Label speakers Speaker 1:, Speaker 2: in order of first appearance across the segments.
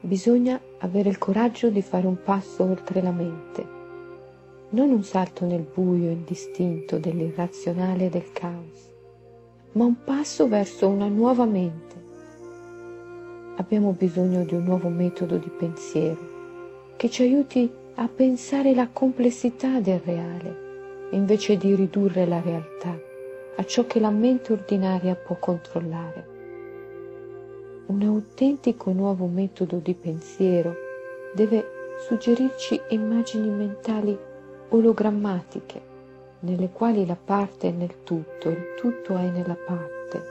Speaker 1: bisogna avere il coraggio di fare un passo oltre la mente, non un salto nel buio indistinto dell'irrazionale e del caos, ma un passo verso una nuova mente. Abbiamo bisogno di un nuovo metodo di pensiero che ci aiuti a pensare la complessità del reale invece di ridurre la realtà a ciò che la mente ordinaria può controllare. Un autentico nuovo metodo di pensiero deve suggerirci immagini mentali ologrammatiche nelle quali la parte è nel tutto, il tutto è nella parte.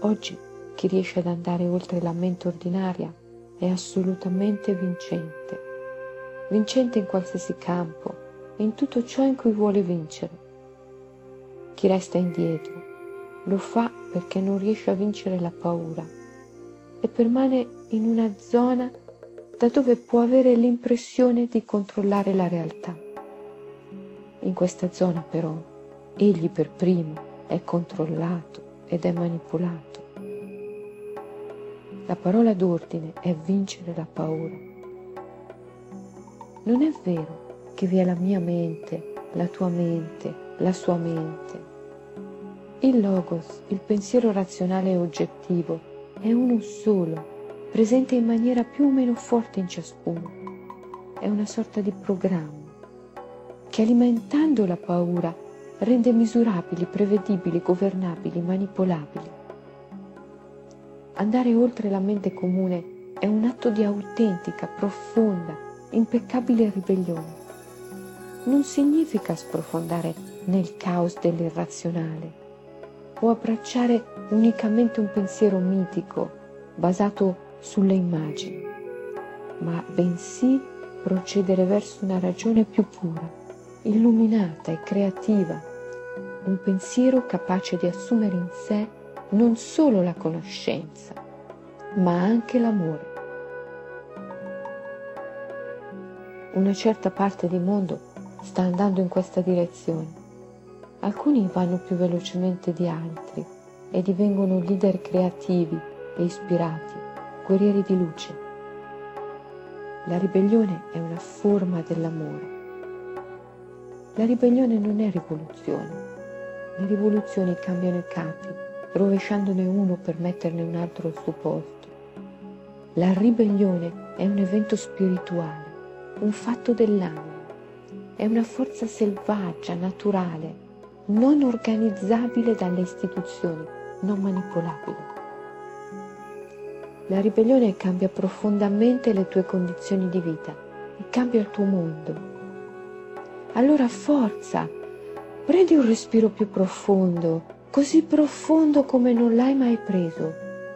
Speaker 1: Oggi chi riesce ad andare oltre la mente ordinaria è assolutamente vincente, vincente in qualsiasi campo, in tutto ciò in cui vuole vincere. Chi resta indietro lo fa perché non riesce a vincere la paura e permane in una zona da dove può avere l'impressione di controllare la realtà. In questa zona però egli per primo è controllato ed è manipolato. La parola d'ordine è vincere la paura. Non è vero che vi è la mia mente, la tua mente, la sua mente. Il logos, il pensiero razionale e oggettivo, è uno solo, presente in maniera più o meno forte in ciascuno. È una sorta di programma che alimentando la paura rende misurabili, prevedibili, governabili, manipolabili. Andare oltre la mente comune è un atto di autentica, profonda, impeccabile ribellione non significa sprofondare nel caos dell'irrazionale o abbracciare unicamente un pensiero mitico basato sulle immagini, ma bensì procedere verso una ragione più pura, illuminata e creativa, un pensiero capace di assumere in sé non solo la conoscenza, ma anche l'amore. Una certa parte di mondo sta andando in questa direzione. Alcuni vanno più velocemente di altri e divengono leader creativi e ispirati, guerrieri di luce. La ribellione è una forma dell'amore. La ribellione non è rivoluzione. Le rivoluzioni cambiano i capi, rovesciandone uno per metterne un altro al suo posto. La ribellione è un evento spirituale, un fatto dell'anima è una forza selvaggia, naturale, non organizzabile dalle istituzioni, non manipolabile. La ribellione cambia profondamente le tue condizioni di vita e cambia il tuo mondo. Allora forza, prendi un respiro più profondo, così profondo come non l'hai mai preso,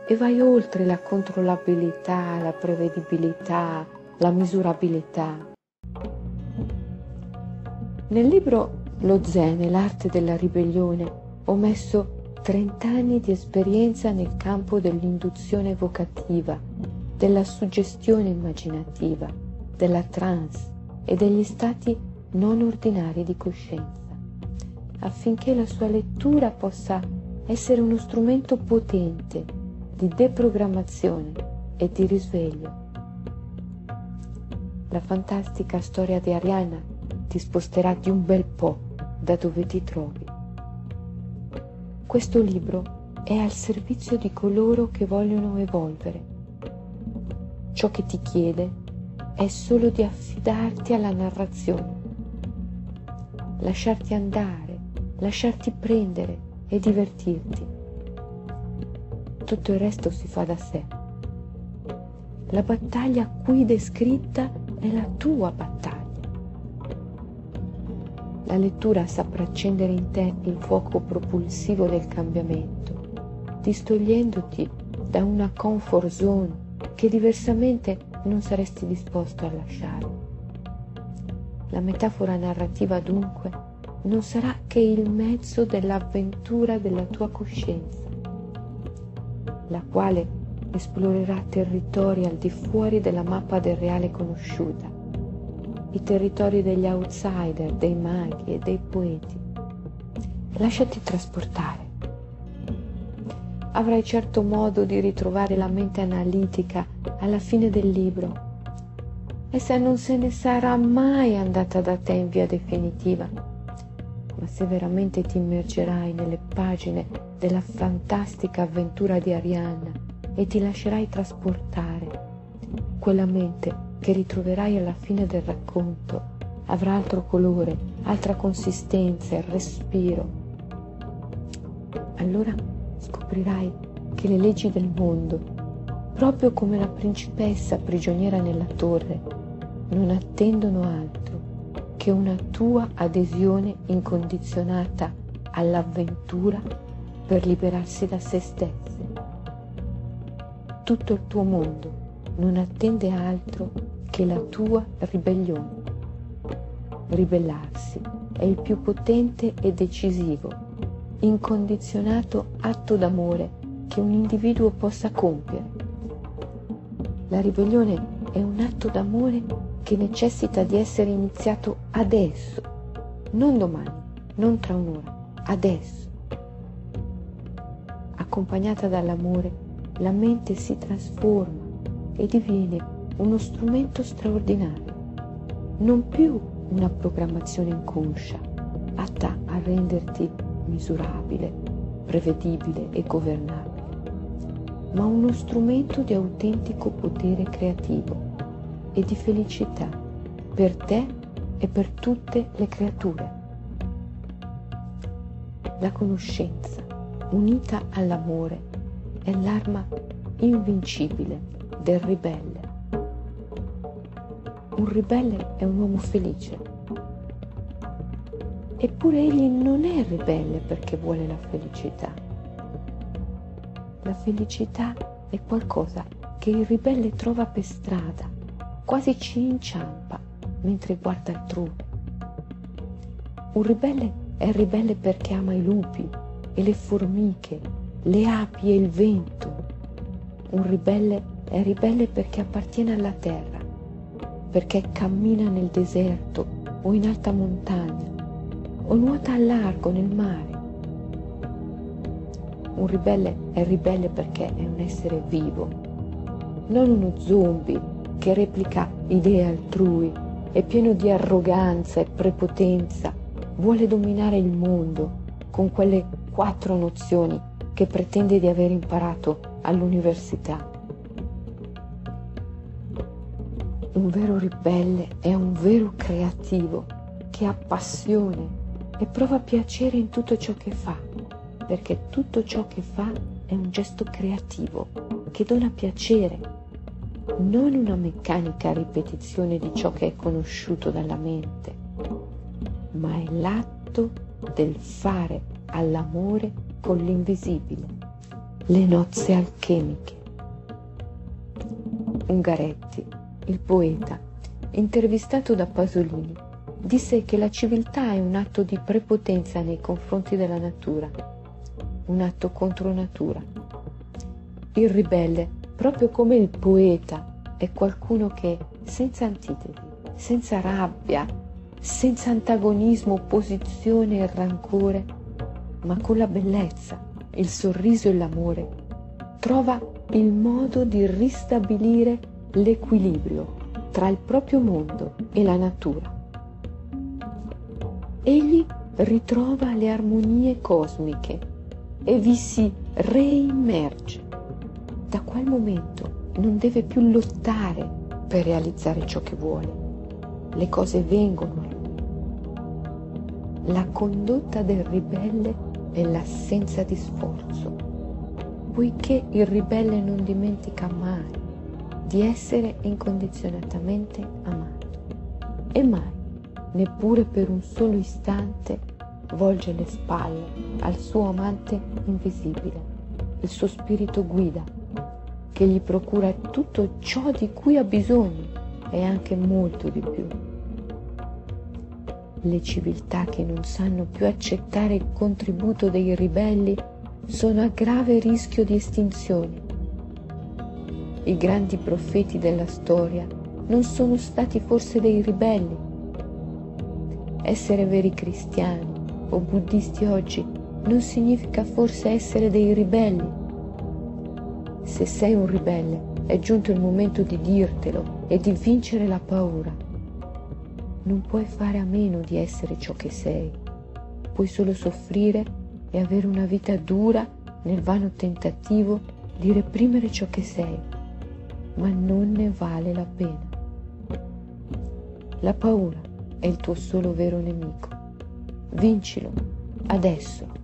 Speaker 1: e vai oltre la controllabilità, la prevedibilità, la misurabilità. Nel libro Lo Zen, l'arte della ribellione, ho messo 30 anni di esperienza nel campo dell'induzione evocativa, della suggestione immaginativa, della trance e degli stati non ordinari di coscienza, affinché la sua lettura possa essere uno strumento potente di deprogrammazione e di risveglio. La fantastica storia di Ariana ti sposterà di un bel po' da dove ti trovi. Questo libro è al servizio di coloro che vogliono evolvere. Ciò che ti chiede è solo di affidarti alla narrazione, lasciarti andare, lasciarti prendere e divertirti. Tutto il resto si fa da sé. La battaglia qui descritta è la tua battaglia. La lettura saprà accendere in te il fuoco propulsivo del cambiamento, distogliendoti da una comfort zone che diversamente non saresti disposto a lasciare. La metafora narrativa dunque non sarà che il mezzo dell'avventura della tua coscienza, la quale esplorerà territori al di fuori della mappa del reale conosciuta i territori degli outsider, dei maghi e dei poeti. Lasciati trasportare. avrai certo modo di ritrovare la mente analitica alla fine del libro. Essa non se ne sarà mai andata da te in via definitiva. Ma se veramente ti immergerai nelle pagine della fantastica avventura di Arianna e ti lascerai trasportare, quella mente che ritroverai alla fine del racconto avrà altro colore, altra consistenza e respiro. Allora scoprirai che le leggi del mondo, proprio come la principessa prigioniera nella torre, non attendono altro che una tua adesione incondizionata all'avventura per liberarsi da se stesse. Tutto il tuo mondo non attende altro che la tua ribellione. Ribellarsi è il più potente e decisivo, incondizionato atto d'amore che un individuo possa compiere. La ribellione è un atto d'amore che necessita di essere iniziato adesso, non domani, non tra un'ora, adesso. Accompagnata dall'amore, la mente si trasforma e diviene uno strumento straordinario, non più una programmazione inconscia, atta a renderti misurabile, prevedibile e governabile ma uno strumento di autentico potere creativo e di felicità per te e per tutte le creature. La conoscenza, unita all'amore, è l'arma invincibile del ribelle. Un ribelle è un uomo felice. Eppure egli non è ribelle perché vuole la felicità la felicità è qualcosa che il ribelle trova per strada, quasi ci inciampa mentre guarda altrove. Un ribelle è ribelle perché ama i lupi e le formiche, le api e il vento. Un ribelle è ribelle perché appartiene alla terra, perché cammina nel deserto o in alta montagna, o nuota a largo nel mare un ribelle è ribelle perché è un essere vivo, non uno zombie che replica idee altrui, è pieno di arroganza e prepotenza, vuole dominare il mondo con quelle quattro nozioni che pretende di aver imparato all'università. Un vero ribelle è un vero creativo che ha passione e prova piacere in tutto ciò che fa perché tutto ciò che fa è un gesto creativo che dona piacere, non una meccanica ripetizione di ciò che è conosciuto dalla mente, ma è l'atto del fare all'amore con l'invisibile, le nozze alchemiche. Ungaretti, il poeta, intervistato da Pasolini, disse che la civiltà è un atto di prepotenza nei confronti della natura un atto contro natura. Il ribelle, proprio come il poeta, è qualcuno che senza antitesi, senza rabbia, senza antagonismo, opposizione e rancore, ma con la bellezza, il sorriso e l'amore, trova il modo di ristabilire l'equilibrio tra il proprio mondo e la natura. Egli ritrova le armonie cosmiche e vi si reimmerge. Da quel momento non deve più lottare per realizzare ciò che vuole. Le cose vengono a lui. La condotta del ribelle è l'assenza di sforzo, poiché il ribelle non dimentica mai di essere incondizionatamente amato e mai, neppure per un solo istante, volge le spalle al suo amante invisibile. Il suo spirito guida, che gli procura tutto ciò di cui ha bisogno e anche molto di più. Le civiltà che non sanno più accettare il contributo dei ribelli sono a grave rischio di estinzione. I grandi profeti della storia non sono stati forse dei ribelli. Essere veri cristiani o buddisti oggi non significa forse essere dei ribelli, Se sei un ribelle, è giunto il momento di dirtelo e di vincere la paura. Non puoi fare a meno di essere ciò che sei. Puoi solo soffrire e avere una vita dura nel vano tentativo di reprimere ciò che sei, ma non ne vale la pena. La paura è il tuo solo vero nemico. Vincilo adesso.